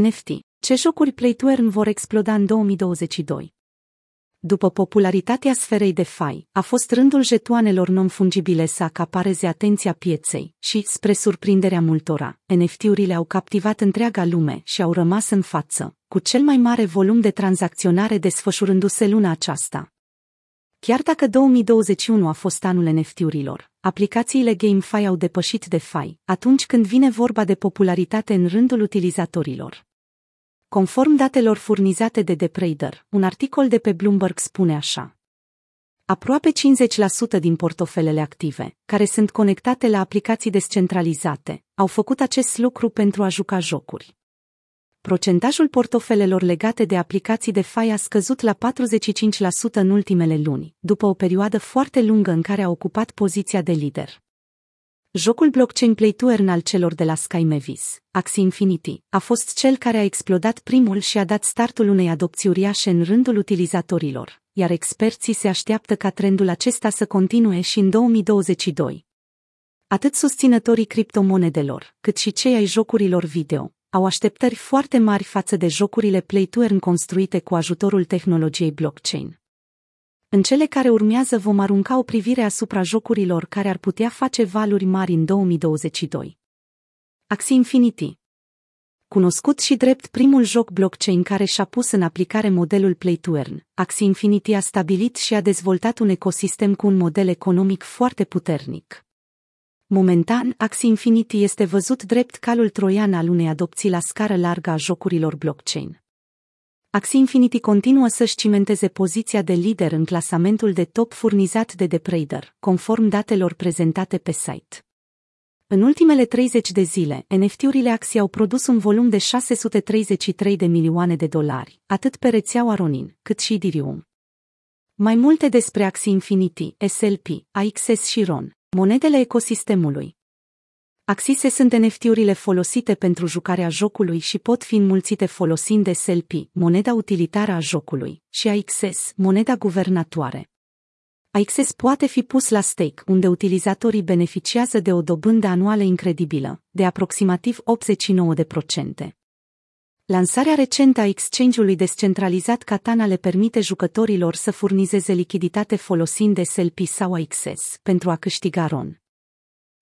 NFT. Ce jocuri play-to-earn vor exploda în 2022? După popularitatea sferei de fai, a fost rândul jetoanelor non-fungibile să acapareze atenția pieței și, spre surprinderea multora, NFT-urile au captivat întreaga lume și au rămas în față, cu cel mai mare volum de tranzacționare desfășurându-se luna aceasta. Chiar dacă 2021 a fost anul NFT-urilor, aplicațiile GameFi au depășit DeFi atunci când vine vorba de popularitate în rândul utilizatorilor. Conform datelor furnizate de Deprader, un articol de pe Bloomberg spune așa. Aproape 50% din portofelele active, care sunt conectate la aplicații descentralizate, au făcut acest lucru pentru a juca jocuri. Procentajul portofelelor legate de aplicații de fai a scăzut la 45% în ultimele luni, după o perioadă foarte lungă în care a ocupat poziția de lider. Jocul blockchain Play to Earn al celor de la Sky Mavis, Axie Infinity, a fost cel care a explodat primul și a dat startul unei adopții uriașe în rândul utilizatorilor, iar experții se așteaptă ca trendul acesta să continue și în 2022. Atât susținătorii criptomonedelor, cât și cei ai jocurilor video, au așteptări foarte mari față de jocurile Play to Earn construite cu ajutorul tehnologiei blockchain. În cele care urmează vom arunca o privire asupra jocurilor care ar putea face valuri mari în 2022. Axie Infinity Cunoscut și drept primul joc blockchain care și-a pus în aplicare modelul Play to Earn, Axie Infinity a stabilit și a dezvoltat un ecosistem cu un model economic foarte puternic. Momentan, Axie Infinity este văzut drept calul troian al unei adopții la scară largă a jocurilor blockchain. Axie Infinity continuă să-și cimenteze poziția de lider în clasamentul de top furnizat de Deprader, conform datelor prezentate pe site. În ultimele 30 de zile, NFT-urile Axie au produs un volum de 633 de milioane de dolari, atât pe rețeaua Ronin, cât și Ethereum. Mai multe despre Axie Infinity, SLP, AXS și RON, monedele ecosistemului, Axise sunt NFT-urile folosite pentru jucarea jocului și pot fi înmulțite folosind SLP, moneda utilitară a jocului, și AXS, moneda guvernatoare. AXS poate fi pus la stake, unde utilizatorii beneficiază de o dobândă anuală incredibilă, de aproximativ 89%. Lansarea recentă a exchange-ului descentralizat Katana le permite jucătorilor să furnizeze lichiditate folosind SLP sau AXS pentru a câștiga RON.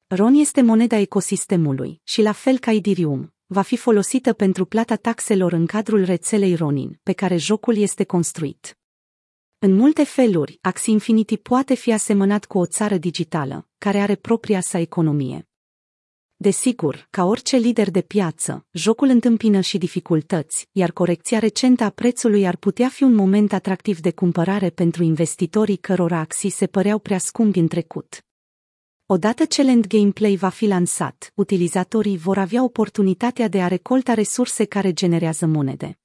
RON este moneda ecosistemului și, la fel ca Ethereum, va fi folosită pentru plata taxelor în cadrul rețelei Ronin, pe care jocul este construit. În multe feluri, Axie Infinity poate fi asemănat cu o țară digitală, care are propria sa economie. Desigur, ca orice lider de piață, jocul întâmpină și dificultăți, iar corecția recentă a prețului ar putea fi un moment atractiv de cumpărare pentru investitorii cărora Axie se păreau prea scumpi în trecut. Odată ce Land Gameplay va fi lansat, utilizatorii vor avea oportunitatea de a recolta resurse care generează monede.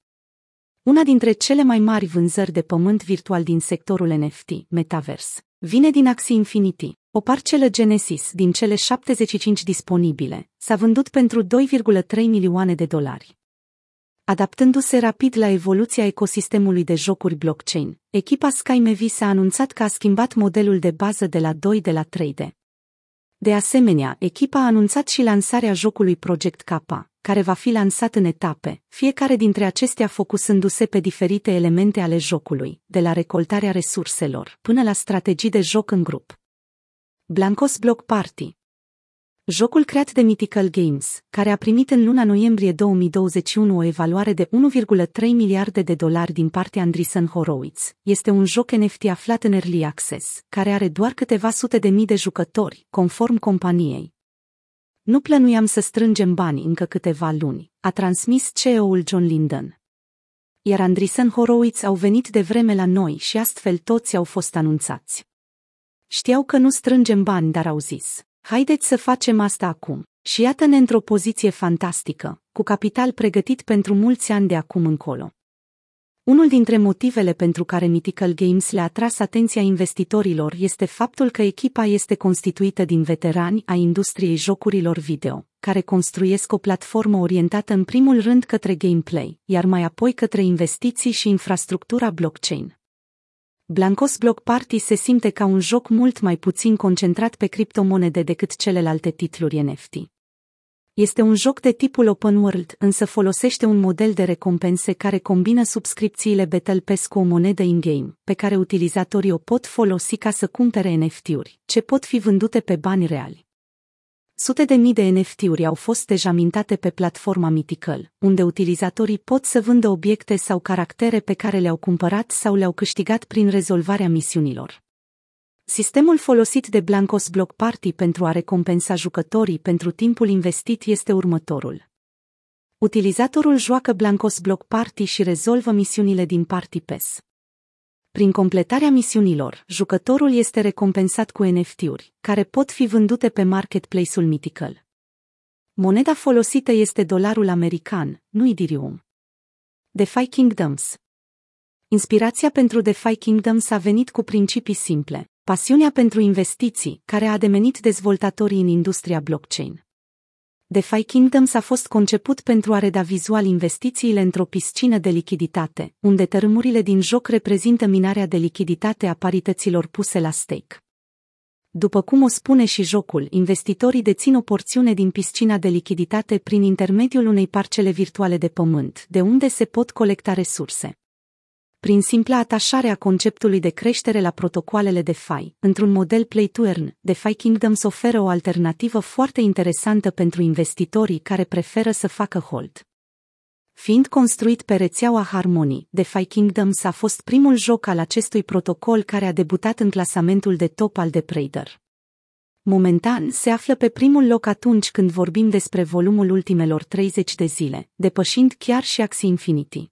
Una dintre cele mai mari vânzări de pământ virtual din sectorul NFT, Metaverse, vine din Axie Infinity. O parcelă Genesis din cele 75 disponibile s-a vândut pentru 2,3 milioane de dolari. Adaptându-se rapid la evoluția ecosistemului de jocuri blockchain, echipa Sky Mavis a anunțat că a schimbat modelul de bază de la 2 de la 3D. De asemenea, echipa a anunțat și lansarea jocului Project K, care va fi lansat în etape, fiecare dintre acestea focusându-se pe diferite elemente ale jocului, de la recoltarea resurselor până la strategii de joc în grup. Blancos Block Party Jocul creat de Mythical Games, care a primit în luna noiembrie 2021 o evaluare de 1,3 miliarde de dolari din partea Andreessen Horowitz, este un joc NFT aflat în Early Access, care are doar câteva sute de mii de jucători, conform companiei. Nu plănuiam să strângem bani încă câteva luni, a transmis CEO-ul John Linden. Iar Andreessen Horowitz au venit de vreme la noi și astfel toți au fost anunțați. Știau că nu strângem bani, dar au zis, Haideți să facem asta acum. Și iată-ne într-o poziție fantastică, cu capital pregătit pentru mulți ani de acum încolo. Unul dintre motivele pentru care Mythical Games le-a atras atenția investitorilor este faptul că echipa este constituită din veterani a industriei jocurilor video, care construiesc o platformă orientată în primul rând către gameplay, iar mai apoi către investiții și infrastructura blockchain. Blancos Block Party se simte ca un joc mult mai puțin concentrat pe criptomonede decât celelalte titluri NFT. Este un joc de tipul open world, însă folosește un model de recompense care combină subscripțiile Battle Pass cu o monedă in-game, pe care utilizatorii o pot folosi ca să cumpere NFT-uri, ce pot fi vândute pe bani reali. Sute de mii de NFT-uri au fost deja mintate pe platforma Mythical, unde utilizatorii pot să vândă obiecte sau caractere pe care le-au cumpărat sau le-au câștigat prin rezolvarea misiunilor. Sistemul folosit de Blancos Block Party pentru a recompensa jucătorii pentru timpul investit este următorul. Utilizatorul joacă Blancos Block Party și rezolvă misiunile din Party Pass. Prin completarea misiunilor, jucătorul este recompensat cu NFT-uri, care pot fi vândute pe marketplace-ul Mythical. Moneda folosită este dolarul american, nu Ethereum. DeFi Kingdoms Inspirația pentru DeFi Kingdoms a venit cu principii simple, pasiunea pentru investiții, care a ademenit dezvoltatorii în industria blockchain. DeFi Kingdoms a fost conceput pentru a reda vizual investițiile într-o piscină de lichiditate, unde tărâmurile din joc reprezintă minarea de lichiditate a parităților puse la stake. După cum o spune și jocul, investitorii dețin o porțiune din piscina de lichiditate prin intermediul unei parcele virtuale de pământ, de unde se pot colecta resurse prin simpla atașare a conceptului de creștere la protocoalele DeFi, într-un model play-to-earn, DeFi Kingdoms oferă o alternativă foarte interesantă pentru investitorii care preferă să facă hold. Fiind construit pe rețeaua Harmony, DeFi Kingdoms a fost primul joc al acestui protocol care a debutat în clasamentul de top al The Prader. Momentan se află pe primul loc atunci când vorbim despre volumul ultimelor 30 de zile, depășind chiar și Axie Infinity.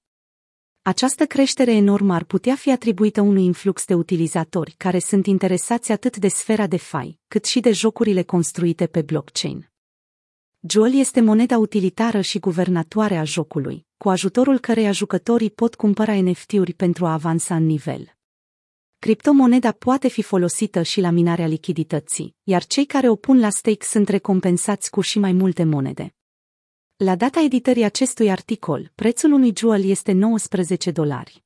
Această creștere enormă ar putea fi atribuită unui influx de utilizatori care sunt interesați atât de sfera de fai, cât și de jocurile construite pe blockchain. Joel este moneda utilitară și guvernatoare a jocului, cu ajutorul căreia jucătorii pot cumpăra NFT-uri pentru a avansa în nivel. Criptomoneda poate fi folosită și la minarea lichidității, iar cei care o pun la stake sunt recompensați cu și mai multe monede. La data editării acestui articol, prețul unui jewel este 19 dolari.